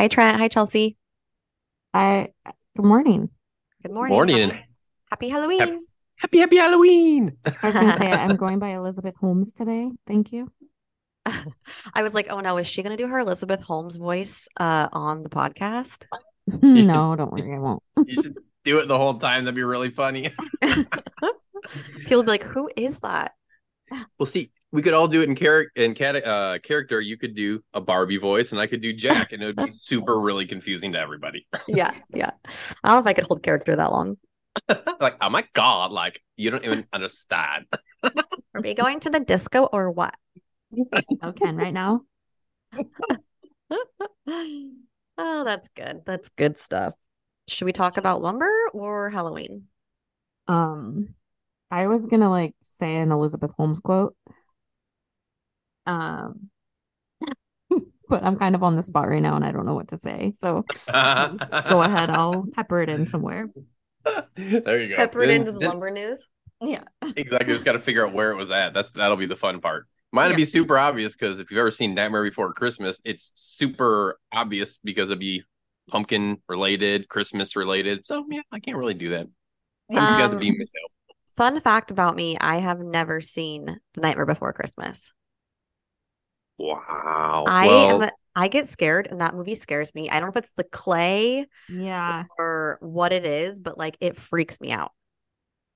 Hi, Trent. Hi, Chelsea. I good morning. Good morning. Morning. Happy, happy Halloween. Happy- Happy, happy Halloween. I was gonna say I'm going by Elizabeth Holmes today. Thank you. I was like, oh no, is she going to do her Elizabeth Holmes voice uh, on the podcast? no, don't worry, I won't. You should do it the whole time. That'd be really funny. People will be like, who is that? Well, see, we could all do it in character. In cat- uh, character, you could do a Barbie voice, and I could do Jack, and it would be super, really confusing to everybody. Yeah, yeah. I don't know if I could hold character that long. like, oh my god, like you don't even understand. Are we going to the disco or what? So Ken, right now. oh, that's good. That's good stuff. Should we talk about lumber or Halloween? Um, I was gonna like say an Elizabeth Holmes quote. Um, but I'm kind of on the spot right now, and I don't know what to say. So go ahead, I'll pepper it in somewhere. there you go. Pepper it into the then- lumber news. Yeah. Exactly. Just got to figure out where it was at. That's that'll be the fun part. Might Yeah. be super obvious because if you've ever seen Nightmare Before Christmas, it's super obvious because it'd be pumpkin related, Christmas related. So yeah, I can't really do that. I just got to be Um, myself. Fun fact about me, I have never seen The Nightmare Before Christmas. Wow. I well, am I get scared and that movie scares me. I don't know if it's the clay Yeah. or what it is, but like it freaks me out.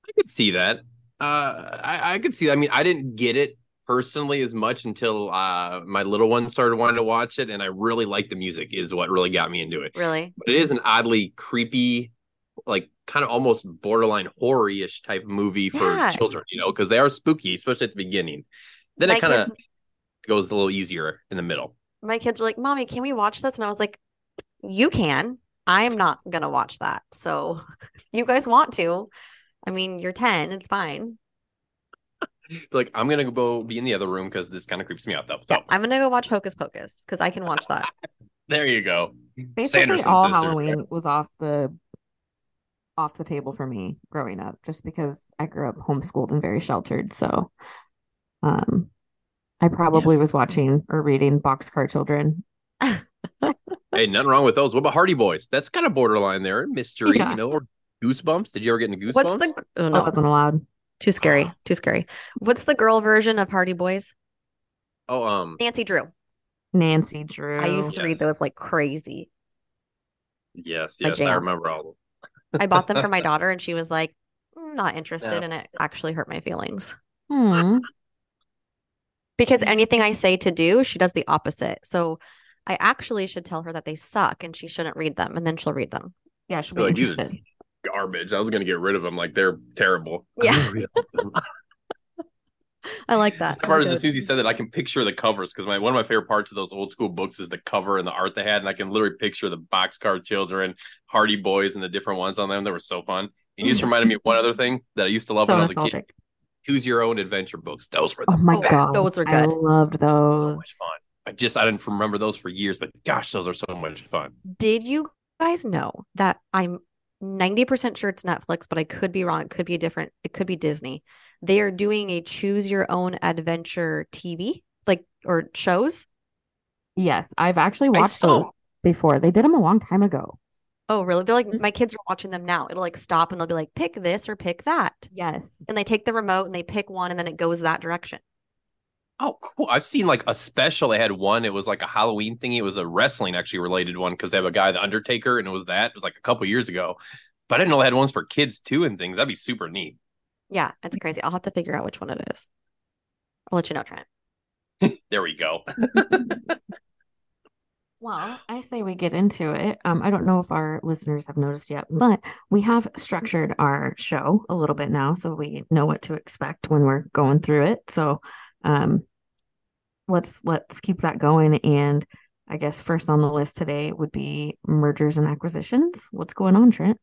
I could see that. Uh, I, I could see. that. I mean, I didn't get it personally as much until uh my little one started wanting to watch it, and I really liked the music. Is what really got me into it. Really? but it is an oddly creepy, like kind of almost borderline horror-ish type movie for Yeah. children, you know, because they are spooky, especially at the beginning. Then My it kind of kids- goes a little easier in the middle. My kids were like, Mommy, can we watch this? And I was like, You can. I'm not gonna watch that. So you guys want to. I mean, you're 10, it's fine. Like I'm gonna go be in the other room because this kind of creeps me out though. So Yeah, I'm gonna go watch Hocus Pocus because I can watch that. there you go. Basically, Sanderson all sisters. Halloween was off the off the table for me growing up, just because I grew up homeschooled and very sheltered. So, um, I probably was watching or reading Boxcar Children. Hey, nothing wrong with those. What about Hardy Boys? That's kind of borderline there, mystery, Yeah. you know, or Goosebumps. Did you ever get into Goosebumps? What's the oh I no, wasn't allowed. too scary, too scary. What's the girl version of Hardy Boys? Oh, um, Nancy Drew. Nancy Drew. I used to read those like crazy. yes, My yes, I remember all. of them. I bought them for my daughter and she was like, "Mm, not interested, No. and it actually hurt my feelings. Hmm. Because mm-hmm. anything I say to do, she does the opposite. So I actually should tell her that they suck and she shouldn't read them, and then she'll read them. Yeah, she'll be Like, these are- Garbage. I was gonna get rid of them. Like they're terrible. Yeah. I like that. That part I is as soon as you said that, I can picture the covers because my one of my favorite parts of those old school books is the cover and the art they had, and I can literally picture the boxcar children, Hardy Boys, and the different ones on them. They were so fun. And you just mm-hmm. reminded me of one other thing that I used to love So when I was a kid: nostalgic. Choose your own adventure books. Those were the Oh my best. god, those are good. I good. loved so those. much fun. I just I didn't remember those for years, but gosh, those are so much fun. Did you guys know that I'm 90% sure it's Netflix, but I could be wrong. It could be a different, it could be Disney. They are doing a choose your own adventure TV, like or shows. Yes, I've actually watched those before. They did them a long time ago. Oh, really? They're like Mhm. my kids are watching them now. It'll like stop and they'll be like, pick this or pick that. Yes. And they take the remote and they pick one and then it goes that direction. Oh, cool. I've seen like a special. They had one. It was like a Halloween thingy. It was a wrestling actually related one because they have a guy, the Undertaker, and it was that. It was like a couple years ago. But I didn't know they had ones for kids too and things. That'd be super neat. Yeah, it's crazy. I'll have to figure out which one it is. I'll let you know, Trent. There we go. Well, I say we get into it. Um, I don't know if our listeners have noticed yet, but we have structured our show a little bit now, so we know what to expect when we're going through it. So, um, let's let's keep that going. And I guess first on the list today would be mergers and acquisitions. What's going on, Trent?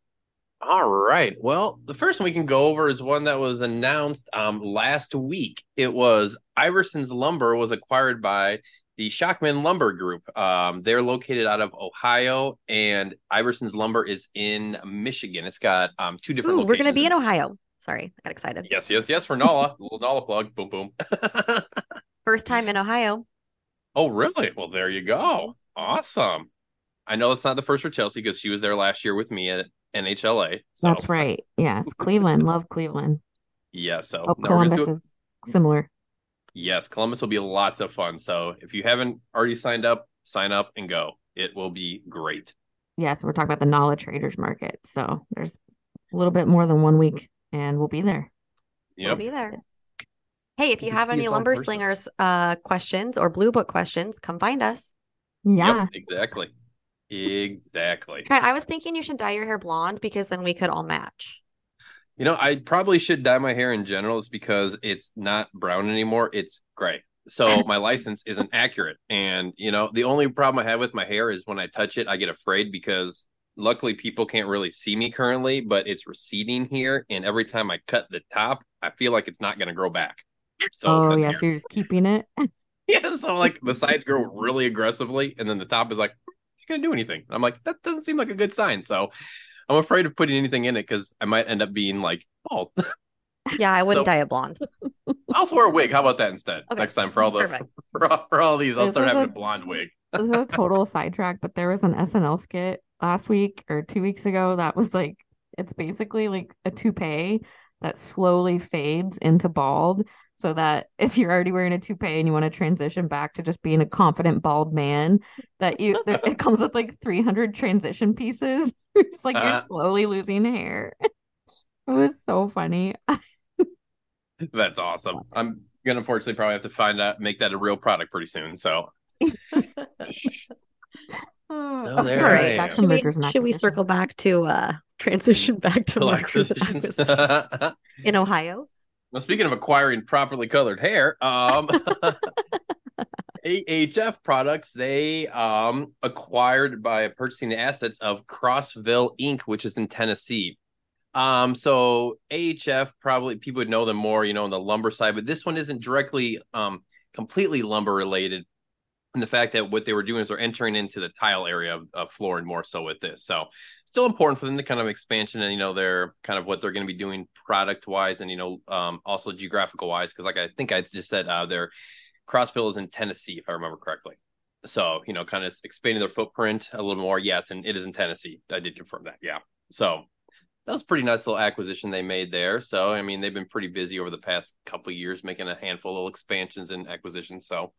All right. Well, the first one we can go over is one that was announced um, last week. It was Iverson's Lumber was acquired by the Shockman Lumber Group. Um, they're located out of Ohio, and Iverson's Lumber is in Michigan. It's got um, two different. Ooh, we're gonna be in Ohio. Sorry, I got excited. Yes, yes, yes. For NAWLA, little NAWLA plug. Boom, boom. First time in Ohio. oh, really? Well, there you go. Awesome. I know it's not the first for Chelsea because she was there last year with me at NHLA. So. That's right. Yes, Cleveland. Love Cleveland. Yeah. So oh, Columbus is similar. Yes, Columbus will be lots of fun. So if you haven't already signed up, sign up and go. It will be great. Yeah, so we're talking about the NAWLA Traders Market. So there's a little bit more than one week, and we'll be there. Yep. We'll be there. Hey, if you, you have any lumber slingers uh, questions or blue book questions, come find us. Yeah, yep, exactly. Exactly. I was thinking you should dye your hair blonde because then we could all match. You know, I probably should dye my hair in general. It's because it's not brown anymore. It's gray. So my license isn't accurate. And, you know, the only problem I have with my hair is when I touch it, I get afraid because luckily people can't really see me currently, but it's receding here. And every time I cut the top, I feel like it's not going to grow back. So oh, yeah. So you're just keeping it. yeah. So like the sides grow really aggressively. And then the top is like, you're going to do anything. I'm like, that doesn't seem like a good sign. So I'm afraid of putting anything in it because I might end up being like bald. Yeah, I wouldn't so, dye it blonde. I'll wear a wig. How about that instead? Okay. Next time for all the for all, for all, these, I'll this start having a, a blonde wig. this is a total sidetrack, but there was an SNL skit last week or two weeks ago that was like it's basically like a toupee that slowly fades into bald so that if you're already wearing a toupee and you want to transition back to just being a confident bald man that you it comes with like 300 transition pieces. It's like uh, you're uh-huh. slowly losing hair. It was so funny. That's awesome. I'm gonna unfortunately probably have to find out make that a real product pretty soon so. Oh, all right. Back should, we, should we circle back to uh transition back to mergers in Ohio? Well, speaking of acquiring properly colored hair, um, AHF products they um, acquired by purchasing the assets of Crossville Inc., which is in Tennessee. Um, so AHF probably people would know them more, you know, on the lumber side, but this one isn't directly um completely lumber related. And the fact that what they were doing is they're entering into the tile area of, of more so with this. So still important for them to kind of expansion and you know their kind of what they're going to be doing product wise and you know um, also geographical wise because like I think I just said uh, their Crossville is in Tennessee if I remember correctly. So you know kind of expanding their footprint a little more. Yeah, it's in it is in Tennessee. I did confirm that. Yeah. So that was pretty nice little acquisition they made there. So I mean they've been pretty busy over the past couple years making a handful of expansions and acquisitions. So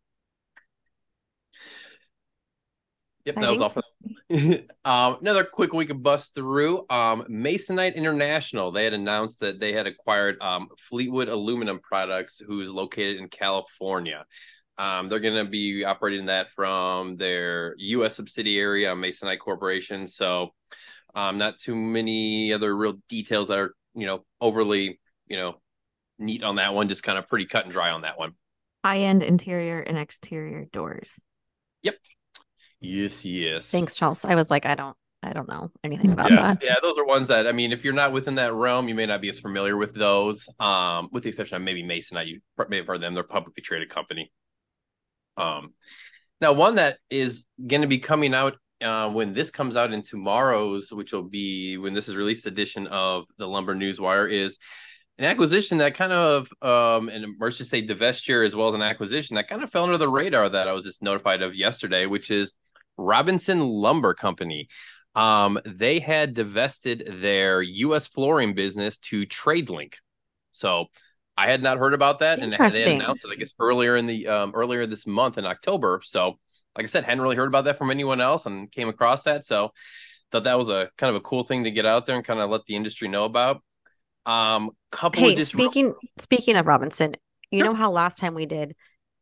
Yep, that was all for um, another quick we can bust through. Um, Masonite International, they had announced that they had acquired um, Fleetwood Aluminum Products, who's located in California. Um, they're going to be operating that from their U.S. subsidiary, uh, Masonite Corporation. So, um, not too many other real details that are, you know, overly, you know, neat on that one. Just kind of pretty cut and dry on that one. High end interior and exterior doors. Yep. Yes, yes. Thanks, Charles. I was like, I don't I don't know anything about yeah, that. Yeah, those are ones that I mean, if you're not within that realm, you may not be as familiar with those. Um, with the exception of maybe Masonite, you may have heard them. They're a publicly traded company. Um, now one that is going to be coming out uh, when this comes out in tomorrow's, which will be when this is released edition of the Lumber Newswire, is an acquisition that kind of um and let's just say divestiture as well as an acquisition that kind of fell under the radar that I was just notified of yesterday, which is Robinson Lumber Company. Um, they had divested their U.S. flooring business to TradeLink. So I had not heard about that, and they announced it, I guess, earlier in the um, earlier this month in October. So, like I said, hadn't really heard about that from anyone else, and came across that. So, thought that was a kind of a cool thing to get out there and kind of let the industry know about. Um, couple. Hey, speaking speaking of Robinson, you sure. know how last time we did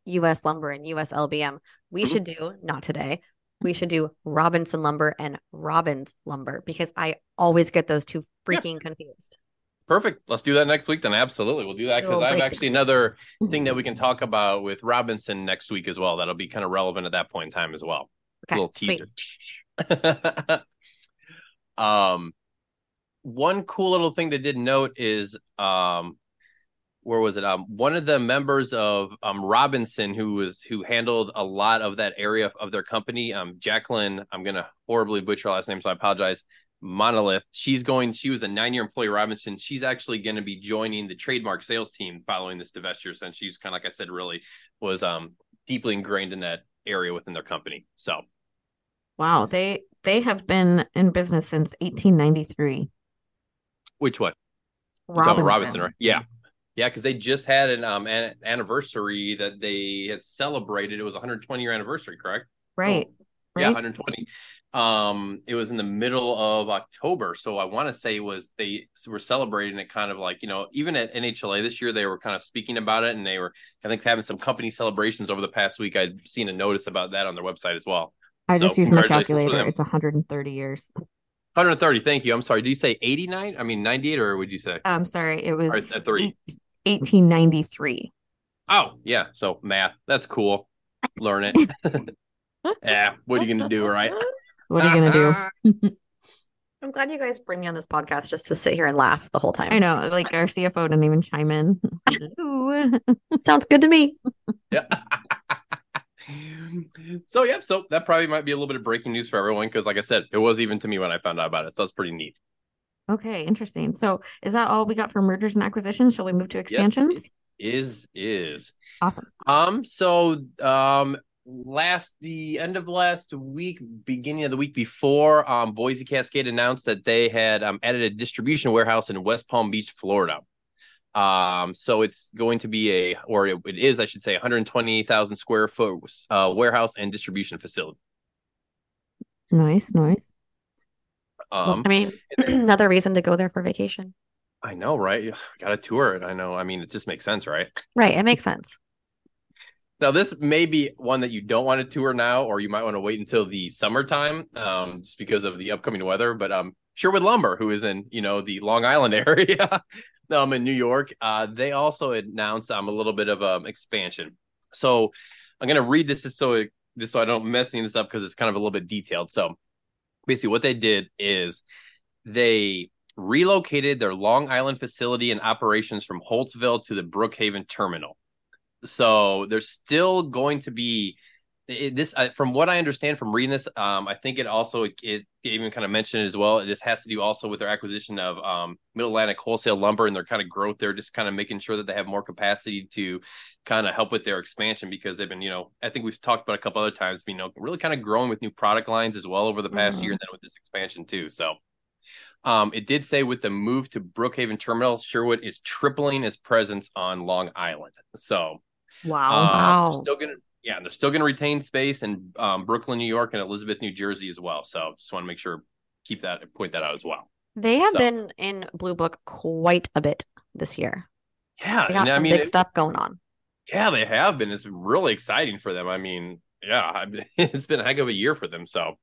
U.S. lumber and U.S. LBM, we mm-hmm. should do not today, we should do Robinson lumber and Robbins lumber because I always get those two freaking yeah. confused. Perfect. Let's do that next week. Then absolutely, we'll do that because oh, I have actually another thing that we can talk about with Robinson next week as well. That'll be kind of relevant at that point in time as well. Okay, a little teaser. um, one cool little thing that did note is um where was it? Um, one of the members of um Robinson, who was who handled a lot of that area of their company, um, Jacqueline. I'm gonna horribly butcher her last name, so I apologize. Monolith. She's going. She was a nine-year employee Robinson. She's actually going to be joining the TradeLink sales team following this divestiture, since she's kind of like I said, really was um deeply ingrained in that area within their company. So Wow, they they have been in business since 1893. Which one? Robinson. Robinson, right? Yeah. Yeah, because they just had an um an anniversary that they had celebrated. It was 120 year anniversary, correct? Right. Yeah, Right. 120. Um, it was in the middle of October, so I want to say it was they were celebrating it kind of like you know even at NHLA this year they were kind of speaking about it and they were I think having some company celebrations over the past week. I'd seen a notice about that on their website as well. I So, just used my calculator. It's 130 years. 130. Thank you. I'm sorry. Did you say 89? I mean 98, or would you say? I'm sorry, it was at three. Eight- 1893. Oh, yeah. So math. That's cool. Learn it. yeah. What are you gonna do, right? What are you gonna do? Uh-huh. I'm glad you guys bring me on this podcast just to sit here and laugh the whole time. I know, like our CFO didn't even chime in. Sounds good to me. Yeah. so yeah, so that probably might be a little bit of breaking news for everyone because, like I said, it was even to me when I found out about it. So that's pretty neat. Okay, interesting. So is that all we got for mergers and acquisitions? Shall we move to expansions? Yes, Is is Awesome. um so um last the end of last week, beginning of the week before, um Boise Cascade announced that they had um added a distribution warehouse in West Palm Beach, Florida. Um, so it's going to be a, or it, it is, I should say, 120,000 square foot uh, warehouse and distribution facility. Nice, nice. Um, I mean, another reason to go there for vacation. I know, right? Got to tour it. I know. I mean, it just makes sense, right? Right. It makes sense. Now, this may be one that you don't want to tour now, or you might want to wait until the summertime, um, just because of the upcoming weather. But um, Sherwood Lumber, who is in you know the Long Island area, um, in New York, uh, they also announced um a little bit of um expansion. So I'm gonna read this just so it, just so I don't mess this up because it's kind of a little bit detailed. So basically, what they did is they relocated their Long Island facility and operations from Holtsville to the Brookhaven terminal. So there's still going to be it, this, I, from what I understand from reading this. Um, I think it also it, it even kind of mentioned it as well. This has to do also with their acquisition of um, Middle Atlantic Wholesale Lumber and their kind of growth. They're just kind of making sure that they have more capacity to kind of help with their expansion because they've been, you know, I think we've talked about a couple other times, you know, really kind of growing with new product lines as well over the past Mhm. year, and then with this expansion too. So. Um, it did say with the move to Brookhaven Terminal, Sherwood is tripling its presence on Long Island. So, Wow. um, Wow. they're still gonna, yeah, and they're still gonna retain space in um, Brooklyn, New York, and Elizabeth, New Jersey as well. So, just want to make sure keep that point that out as well. They have So- been in Blue Book quite a bit this year. Yeah, They got and I some mean, big it- stuff going on. yeah, they have been. It's been really exciting for them. I mean, yeah, it's been a heck of a year for them. So,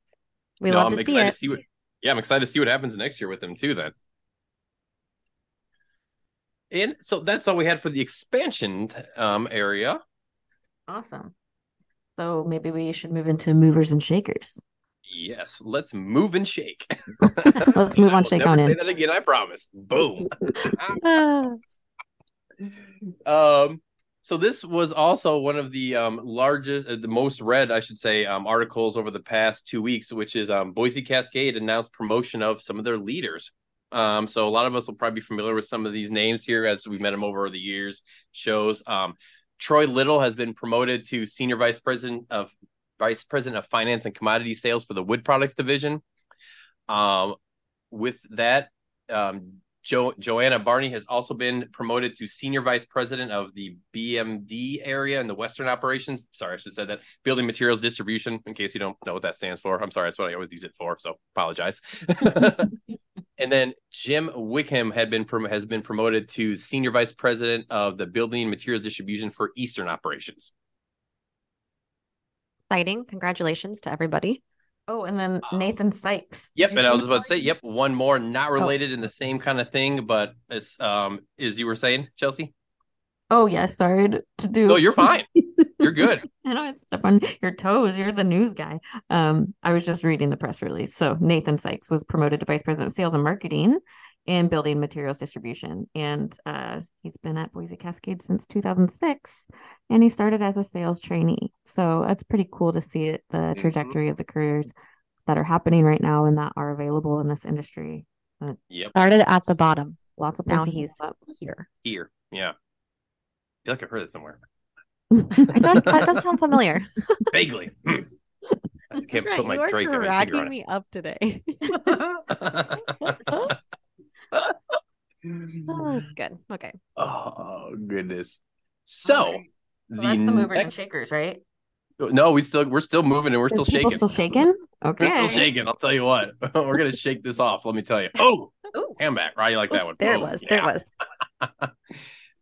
We no, love I'm to see it. to see what. Yeah, I'm excited to see what happens next year with them too. Then, and so that's all we had for the expansion um, area. Awesome. So maybe we should move into movers and shakers. Yes, let's move and shake. Let's move on, shake on say in. that again. I promise. Boom. Ah, um, so this was also one of the um, largest, uh, the most read, I should say, um, articles over the past two weeks, which is um, Boise Cascade announced promotion of some of their leaders. Um, so a lot of us will probably be familiar with some of these names here as we met them over the years. Shows um, Troy Little has been promoted to senior vice president of vice president of finance and commodity sales for the wood products division. Um, with that, um, jo- Joanna Barney has also been promoted to senior vice president of the BMD area in the Western operations. Sorry, I should have said that building materials distribution. In case you don't know what that stands for, I'm sorry, that's what I always use it for. So apologize. and then Jim Wickham had been prom- has been promoted to senior vice president of the building materials distribution for Eastern operations. exciting. Congratulations to everybody. Oh, and then Um, Nathan Sykes. Yep, and I was about to say, yep, one more, not Oh. related in the same kind of thing, but as um as you were saying, Chelsea. Oh, yes. Sorry to, to do. No, you're fine. You're good. I know it's step on your toes. You're the news guy. Um, I was just reading the press release. So Nathan Sykes was promoted to vice president of sales and marketing in building materials distribution, and uh, he's been at Boise Cascade since 2006, and he started as a sales trainee. So it's pretty cool to see it, the Mhm. trajectory of the careers that are happening right now and that are available in this industry. Yep, Started at the bottom. Lots of Now he's up. here. here. Yeah. I feel like I've heard it somewhere. I thought that does sound familiar. Vaguely. Hmm. In can't Grant, put my you are Drake on my finger cracking on me up today. oh, that's good. Okay. oh goodness. So, Alright. So that's the movers and shakers, right? no, we still we're still moving and we're Is still people shaking. still shaking? We're Okay. still shaking. I'll tell you what. we're gonna shake this off. Let me tell you. Oh, Ooh. hand back. Right, you like that one? There it Boom. was. There it was.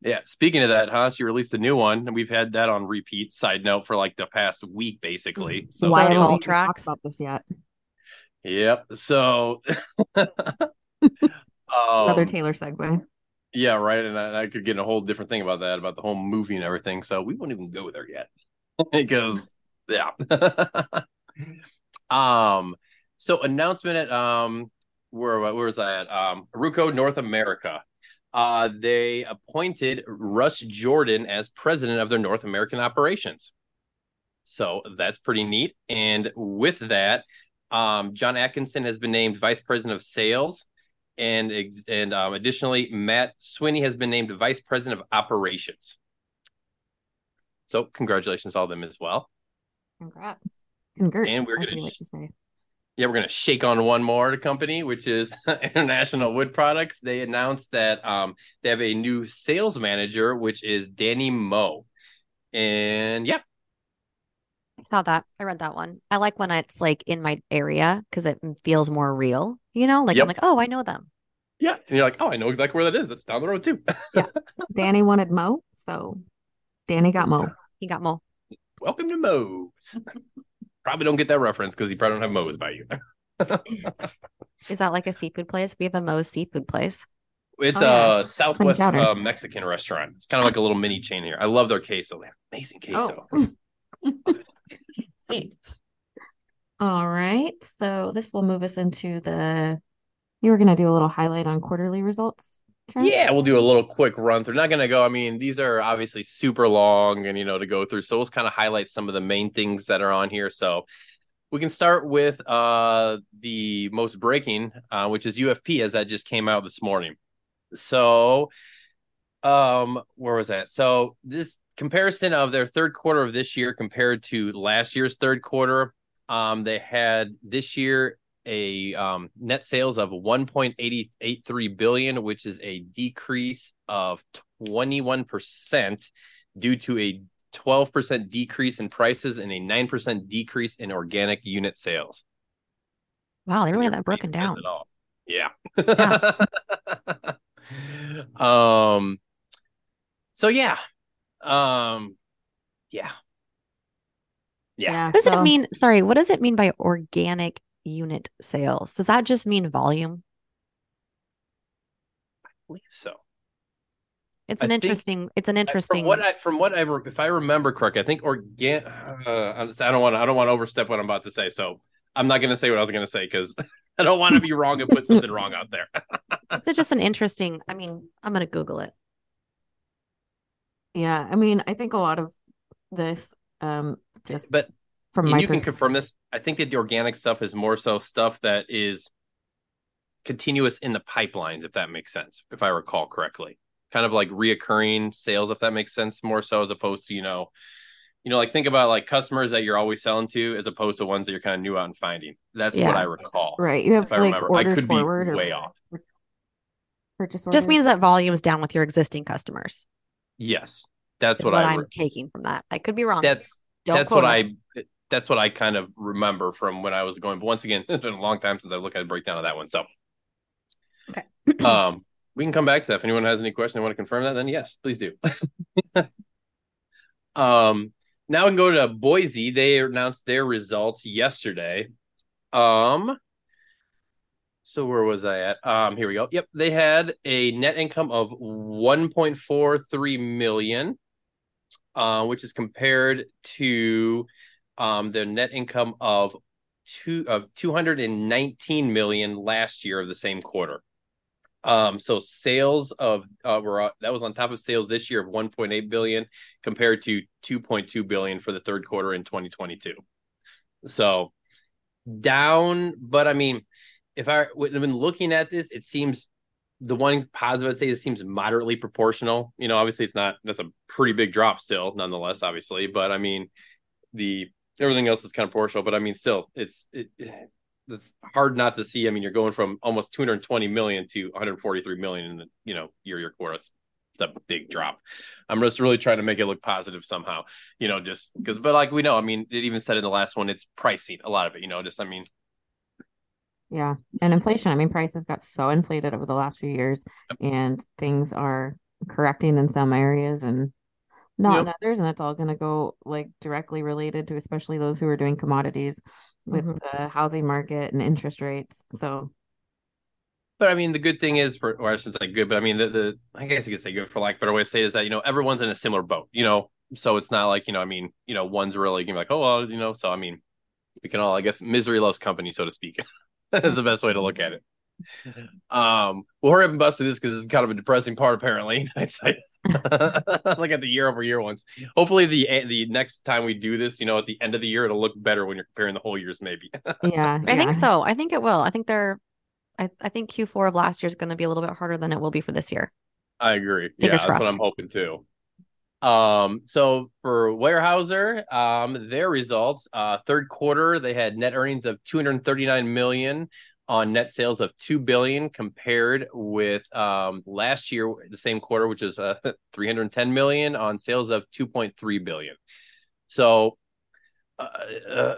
Yeah. Speaking of that, huh? you released a new one, and we've had that on repeat. Side note for like the past week, basically. So Why haven't we Ball talked tracks. about this yet? Yep. So Another um, Taylor segue. Yeah, right. And I, I could get in a whole different thing about that, about the whole movie and everything. So we won't even go there yet. because yeah. um so announcement at um where where was I at? Um Ruco North America. Uh they appointed Russ Jordan as president of their North American operations. So that's pretty neat. And with that, um, John Atkinson has been named vice president of sales, and and um, additionally, Matt Swinney has been named vice president of operations. So congratulations to all of them as well. Congrats. Congrats. And we're as gonna we like sh- to say. Yeah, we're gonna shake on one more company, which is International Wood Products. They announced that um, they have a new sales manager, which is Danny Moe. And yeah, I saw that. I read that one. I like when it's like in my area because it feels more real. You know, like Yep. I'm like, oh, I know them. yeah, and you're like, oh, I know exactly where that is. That's down the road too. Yeah. Danny wanted Mo, so Danny got Mo. He got Mo. Welcome to Moe's. probably don't get that reference because you probably don't have Moe's by you. Is that like a seafood place? We have a Moe's seafood place. It's Oh, yeah. a Southwest uh, Mexican restaurant. It's kind of like a little mini chain here. I love their queso. They have amazing queso. Oh. Sweet. All right. So this will move us into the. You were going to do a little highlight on quarterly results. Yeah, we'll do a little quick run through. Not gonna go. I mean, these are obviously super long and you know to go through. So we'll kind of highlight some of the main things that are on here. So we can start with uh the most breaking, uh, which is UFP, as that just came out this morning. So um where was that? So this comparison of their third quarter of this year compared to last year's third quarter. Um, they had this year a um, net sales of 1.883 billion, which is a decrease of 21% due to a 12% decrease in prices and a 9% decrease in organic unit sales. Wow, they really have that broken down. it all. Yeah. um so yeah. Um yeah. Yeah. What does so- it mean? Sorry, what does it mean by organic unit sales? Does that just mean volume? I believe so. It's I an think- interesting. It's an interesting. From what I from what I if I remember correctly, I think organ. Uh, I'm- don't want I don't want to overstep what I'm about to say, so I'm not going to say what I was going to say because I don't want to be wrong and put something wrong out there. it's just an interesting. I mean, I'm gonna Google it. Yeah. I mean, I think a lot of this, um, just But from and my you can confirm this. I think that the organic stuff is more so stuff that is continuous in the pipelines, if that makes sense, if I recall correctly. Kind of like reoccurring sales, if that makes sense, more so as opposed to you know, you know, like think about like customers that you're always selling to, as opposed to ones that you're kind of new out and finding. That's what I recall. right. You have If I like remember, I orders could be forward or way off. purchase orders. Just means that volume's down with your existing customers. Yes, that's what, what, I. I'm Re- taking from that. I could be wrong. that's Don't that's quote what us. I. That's what I kind of remember from when I was going. But once again, it's been a long time since I looked at a breakdown of that one. So, Okay. um, we can come back to that. If anyone has any question, they want to confirm that, then yes, please do. um, now we can go to Boise. They announced their results yesterday. Um, so where was I at? Um, here we go. Yep, they had a net income of 1.43 million, uh, which is compared to um their net income of two of 219 million last year of the same quarter. Um, so sales of uh were uh, that was on top of sales this year of 1.8 billion compared to 2.2 billion for the third quarter in 2022. So down, but I mean, if I would have been looking at this, it seems the one positive I'd say it seems moderately proportional. You know, obviously it's not that's a pretty big drop still, nonetheless, obviously. But I mean, the everything else is kind of proportional, but I mean, still, it's it, it's hard not to see. I mean, you're going from almost 220 million to 143 million in the you know year year quarter. It's a big drop. I'm just really trying to make it look positive somehow, you know, just because. But like we know, I mean, it even said in the last one, it's pricing a lot of it. You know, just I mean, yeah, and inflation. I mean, prices got so inflated over the last few years, and things are correcting in some areas and not in others, and that's all going to go like directly related to especially those who are doing commodities with Mhm. the housing market and interest rates. So But I mean, the good thing is for, or I shouldn't say good, but I mean, the, the I guess you could say good for like better way to say it is that you know everyone's in a similar boat, you know, so it's not like you know, I mean, you know, one's really gonna be like, oh well, you know, so I mean, we can all, I guess, misery loves company, so to speak, is the best way to look at it. Um, we'll hurry up and bust through this because it's kind of a depressing part, apparently. It's like, look at the year over year ones. Hopefully, the the next time we do this, you know, at the end of the year, it'll look better when you're comparing the whole years, maybe. yeah, I think so. I think it will. I think they're. I, I think Q4 of last year is going to be a little bit harder than it will be for this year. I agree. Fingers yeah, that's crossed. what I'm hoping too. Um, so for Weyerhaeuser, um, their results, uh, third quarter, they had net earnings of 239 million on net sales of 2 billion compared with um last year the same quarter which is uh 310 million on sales of 2.3 billion so uh, uh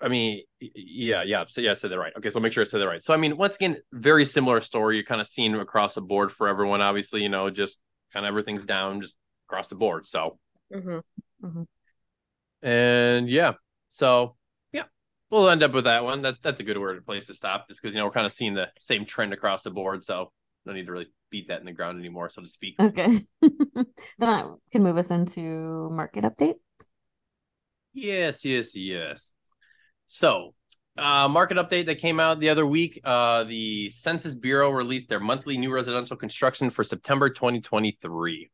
I mean, yeah, yeah. So yeah, I said that right. Okay, so make sure I said that right. So I mean, once again, very similar story. You're kind of seeing across the board for everyone. Obviously, you know, just kind of everything's down just across the board. So Mm-hmm. and yeah, so we'll end up with that one. That's that's a good word place to stop, just because you know we're kind of seeing the same trend across the board. So no need to really beat that in the ground anymore, so to speak. Okay. then that can move us into market update. Yes, yes, yes. So, uh, market update that came out the other week. Uh, the Census Bureau released their monthly new residential construction for September 2023.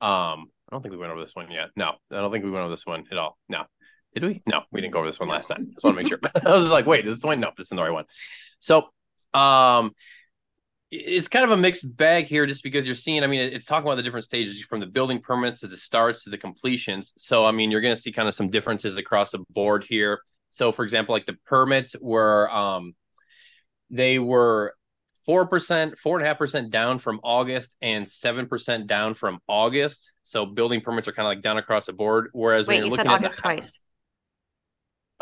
Um, I don't think we went over this one yet. No, I don't think we went over this one at all. No, did we? No, we didn't go over this one last time. Just want to make sure. I was like, wait, is this one? No, this is the right one. So, um, it's kind of a mixed bag here just because you're seeing i mean it's talking about the different stages from the building permits to the starts to the completions so i mean you're going to see kind of some differences across the board here so for example like the permits were um they were four percent four and a half percent down from august and seven percent down from august so building permits are kind of like down across the board whereas when Wait, you're you looking said at the- August twice.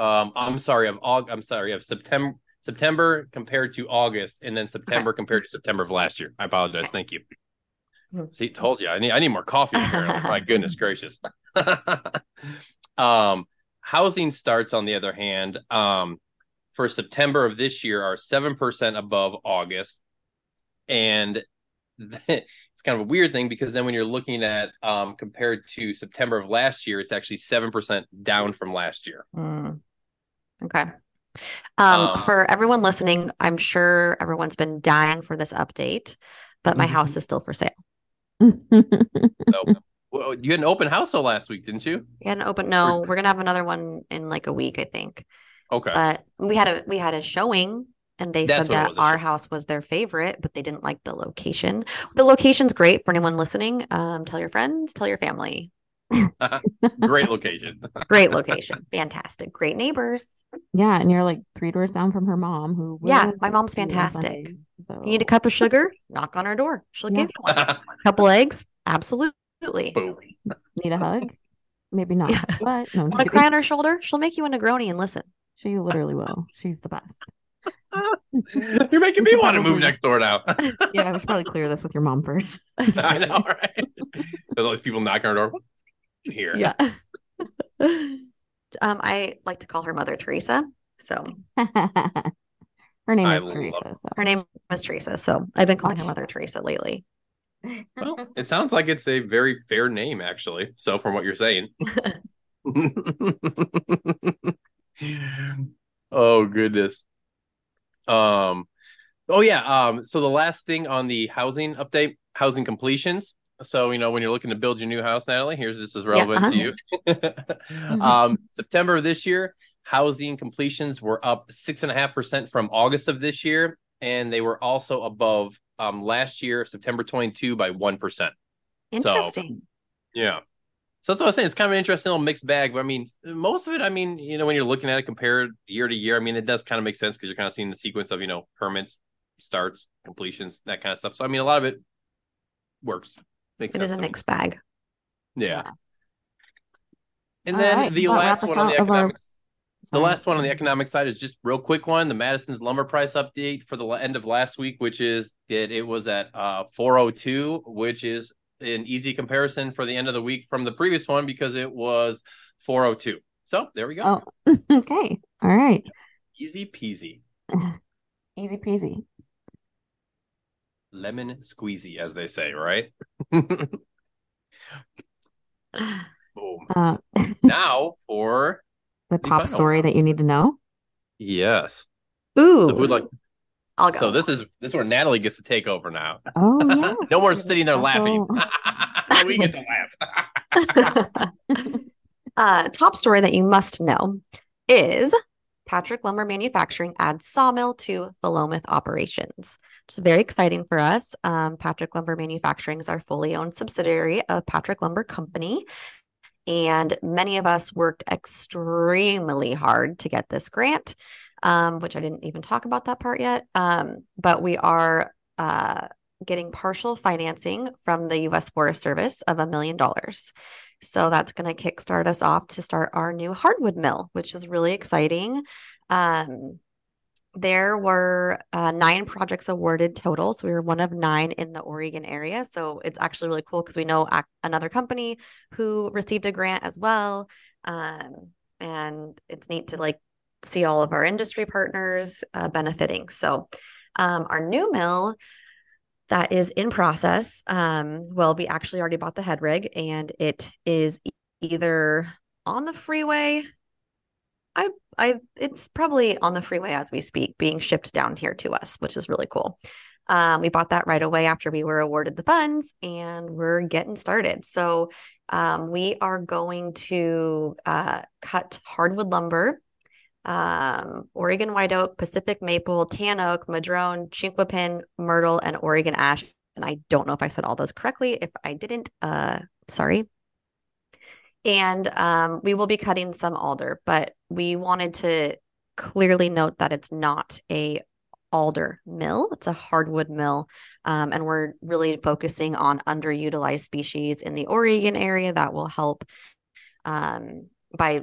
Um i'm sorry of aug i'm sorry of september september compared to august and then september compared to september of last year. I apologize thank you. Mhm. see told you i need i need more coffee my goodness gracious. Um housing starts on the other hand um for september of this year are 7% above august. And it's kind of a weird thing because then when you're looking at um compared to september of last year it's actually 7% down from last year. Mm. Okay. Um, Um, for everyone listening, I'm sure everyone's been dying for this update, but my Mhm. house is still for sale. So, well, you had an open house though last week, didn't you? We had an open. No, we're gonna have another one in like a week, I think. Okay. But we had a we had a showing, and they That's said that our house was their favorite, but they didn't like the location. The location's great for anyone listening. Um, tell your friends, tell your family. Great location. Great location, fantastic, great neighbors. yeah, and you're like three doors down from her mom, who Yeah, my mom's see you on fantastic. Sundays, so You need a cup of sugar? Knock on her door. She'll Yeah. give you one. A couple eggs? Absolutely. Boom. need a hug? Maybe not, Yeah. but no, I'm Want to cry on her shoulder? She'll make you a Negroni and listen. She literally will. She's the best. You're making me want to move next door now. Yeah, I should probably clear this with your mom first. I know, right? There's always people knocking on our door. What in here? Yeah. um, I like to call her Mother Teresa. So her name I is Teresa. So her name is Teresa. So I've been calling her Mother Teresa lately. Well, it sounds like it's a very fair name, actually. So, from what you're saying. oh goodness. Um. Oh yeah. Um. So the last thing on the housing update, housing completions. So you know when you're looking to build your new house, Natalie, here's this is relevant uh-huh. to you. um. September of this year, housing completions were up six and a half percent from August of this year, and they were also above um last year, September 22, by one percent. Interesting. Yeah. So that's what I was saying. It's kind of an interesting little mixed bag. But I mean, most of it, I mean, you know, when you're looking at it compared year to year, I mean, it does kind of make sense because you're kind of seeing the sequence of, you know, permits, starts, completions, that kind of stuff. So I mean, a lot of it works. Makes It is a mixed bag. Yeah. Yeah. And All then right, the last one on the of our- economics. The last one on the economic side is just real quick one. The Madison's lumber price update for the end of last week, which is it, it was at uh 402, which is an easy comparison for the end of the week from the previous one because it was 402. So there we go. Oh, okay. All right. Easy peasy. Easy peasy. Lemon squeezy, as they say, right? Boom. Uh, Now for the The top story one. that you need to know. yes. Ooh, So would like I'll go. so this is this is where Natalie gets to take over now. Oh, yes. no more sitting there laughing. we get to laugh. uh, top story that you must know is Patrick Lumber Manufacturing adds sawmill to Philomath operations. It's very exciting for us. Um, Patrick Lumber Manufacturing is our fully owned subsidiary of Patrick Lumber Company. And many of us worked extremely hard to get this grant, um, which I didn't even talk about that part yet. Um, but we are uh, getting partial financing from the U.S. Forest Service of a million dollars. So that's going to kickstart us off to start our new hardwood mill, which is really exciting. Um, there were uh, nine projects awarded total. So we were one of nine in the Oregon area. So it's actually really cool because we know ac- another company who received a grant as well. Um, and it's neat to like see all of our industry partners uh, benefiting. So um, our new mill that is in process. Um, well, we actually already bought the head rig and it is either on the freeway. I I it's probably on the freeway as we speak, being shipped down here to us, which is really cool. Um, we bought that right away after we were awarded the funds and we're getting started. So um, we are going to uh, cut hardwood lumber um, Oregon white oak, Pacific maple, tan oak, madrone, chinquapin, myrtle, and Oregon ash. And I don't know if I said all those correctly. If I didn't, uh, sorry. And um, we will be cutting some alder, but we wanted to clearly note that it's not a alder mill; it's a hardwood mill, um, and we're really focusing on underutilized species in the Oregon area that will help um, by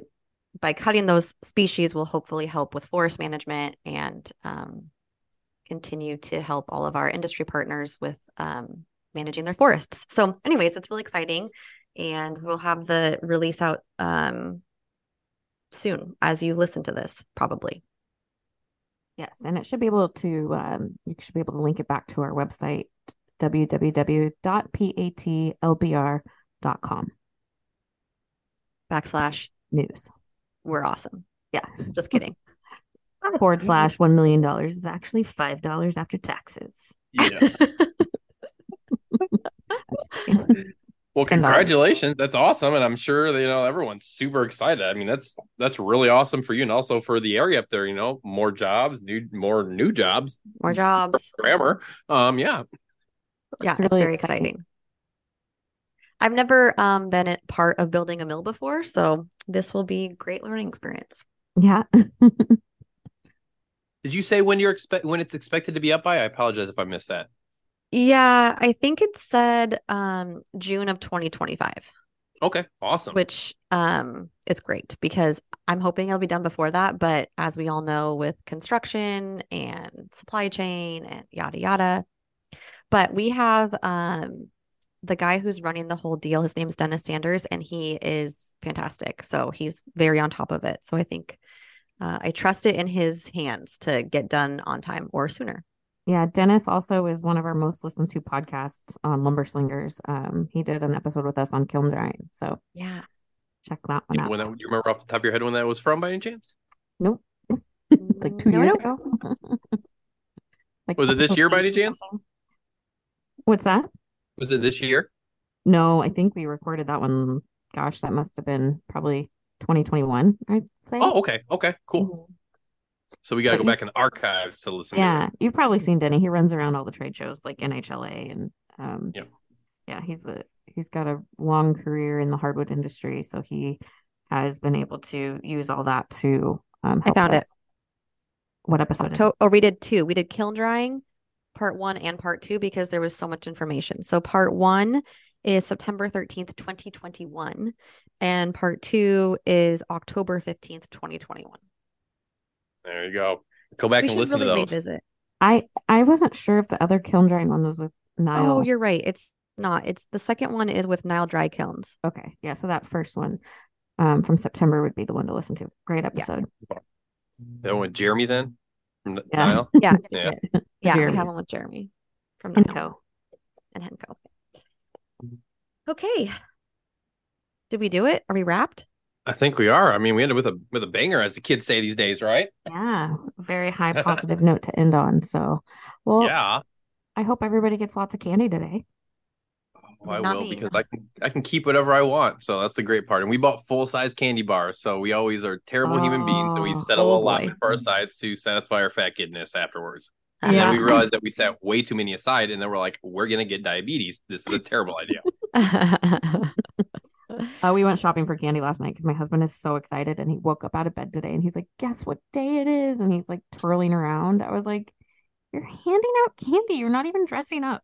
by cutting those species will hopefully help with forest management and um, continue to help all of our industry partners with um, managing their forests. So, anyways, it's really exciting, and we'll have the release out um, soon as you listen to this, probably. Yes, and it should be able to um, you should be able to link it back to our website www.patlbr.com Backslash, news. We're awesome. Yeah. Just kidding. Forward slash one million dollars is actually five dollars after taxes. Yeah. I'm just kidding. Well, congratulations. That's awesome. And I'm sure that, you know, everyone's super excited. I mean, that's that's really awesome for you and also for the area up there, you know, more jobs, new more new jobs, More jobs. grammar. Um, yeah. Yeah, It's it's, really very exciting. exciting. I've never um, been a part of building a mill before, so this will be a great learning experience. Yeah. Did you say when you're expect when it's expected to be up by? I apologize if I missed that. Yeah, I think it said um, June of 2025, Okay, awesome. which um, is great because I'm hoping it'll be done before that. But as we all know, with construction and supply chain and yada yada, but we have um, the guy who's running the whole deal. His name is Dennis Sanders, and he is fantastic. So he's very on top of it. So I think uh, I trust it in his hands to get done on time or sooner. Yeah, Dennis also is one of our most listened to podcasts on Lumber Slingers. Um, he did an episode with us on kiln drying, so Yeah. check that one out. when that, you remember off the top of your head when that was from by any chance? Nope, like two No, years no. ago. like Was it this year by any chance? What's that? Was it this year? No, I think we recorded that one. Gosh, that must have been probably 2021. I'd say. Oh, okay. Okay, cool. Mhm. So we got to go you- back in the archives to listen Yeah, it. you've probably seen Denny. He runs around all the trade shows like NHLA and um Yep. yeah, he's a he's got a long career in the hardwood industry, so he has been able to use all that to um, I found us. it. What episode? is it? Octo- or we did two. We did kiln drying, part one and part two, because there was so much information. So part one is September 13th, 2021. And part two is October 15th, 2021. There you go. Go back we and listen really to those. revisit. I I wasn't sure if the other kiln drying one was with Nyle. Oh, you're right. It's not. It's the second one is with Nyle Dry Kilns. Okay, yeah. So that first one, um, from September would be the one to listen to. Great episode. That one with Jeremy then? From the Yeah. Nyle? Yeah. Yeah. Yeah. We have Jeremy's. one with Jeremy from Nyle Henko. and Henko. Okay. Did we do it? Are we wrapped? I think we are. I mean, we ended with a with a banger, as the kids say these days, right? Yeah, very high positive note to end on. So, well, yeah. I hope everybody gets lots of candy today. Oh, I Not will me. because I can I can keep whatever I want. So that's the great part. And we bought full size candy bars, so we always are terrible human beings, and we Oh, set a lot little for our sides to satisfy our fat kidness afterwards. And Yeah. then we realized that we set way too many aside, and then we're like, we're gonna get diabetes. This is a terrible idea. Uh, we went shopping for candy last night because my husband is so excited and he woke up out of bed today and he's like, Guess what day it is? And he's like twirling around. I was like, You're handing out candy. You're not even dressing up.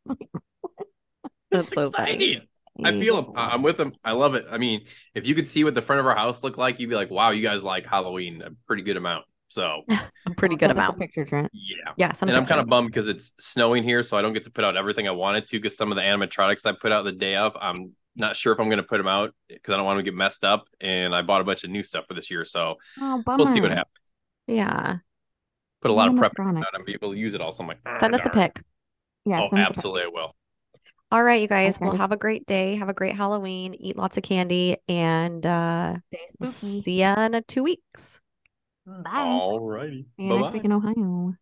That's It's so funny. exciting. I feel him. I- I'm with him. I love it. I mean, if you could see what the front of our house looked like, you'd be like, wow, you guys like Halloween a pretty good amount. So A pretty good send us a amount. picture, Trent. yeah. Yeah. send a And I'm kind of bummed because it's snowing here, so I don't get to put out everything I wanted to. Because some of the animatronics I put out the day of, I'm not sure if I'm going to put them out because I don't want to get messed up. And I bought a bunch of new stuff for this year, so Oh, we'll see what happens. Yeah. Put a lot of prep Animatronics. out and be able to use it all. So I'm like, "Ah, Send us a pic. Yeah, Oh, send us a pic. absolutely, I will. All right, you guys. Well, Okay. have a great day. Have a great Halloween. Eat lots of candy. And uh see ya in two weeks. Bye. All righty. See you next week in Ohio.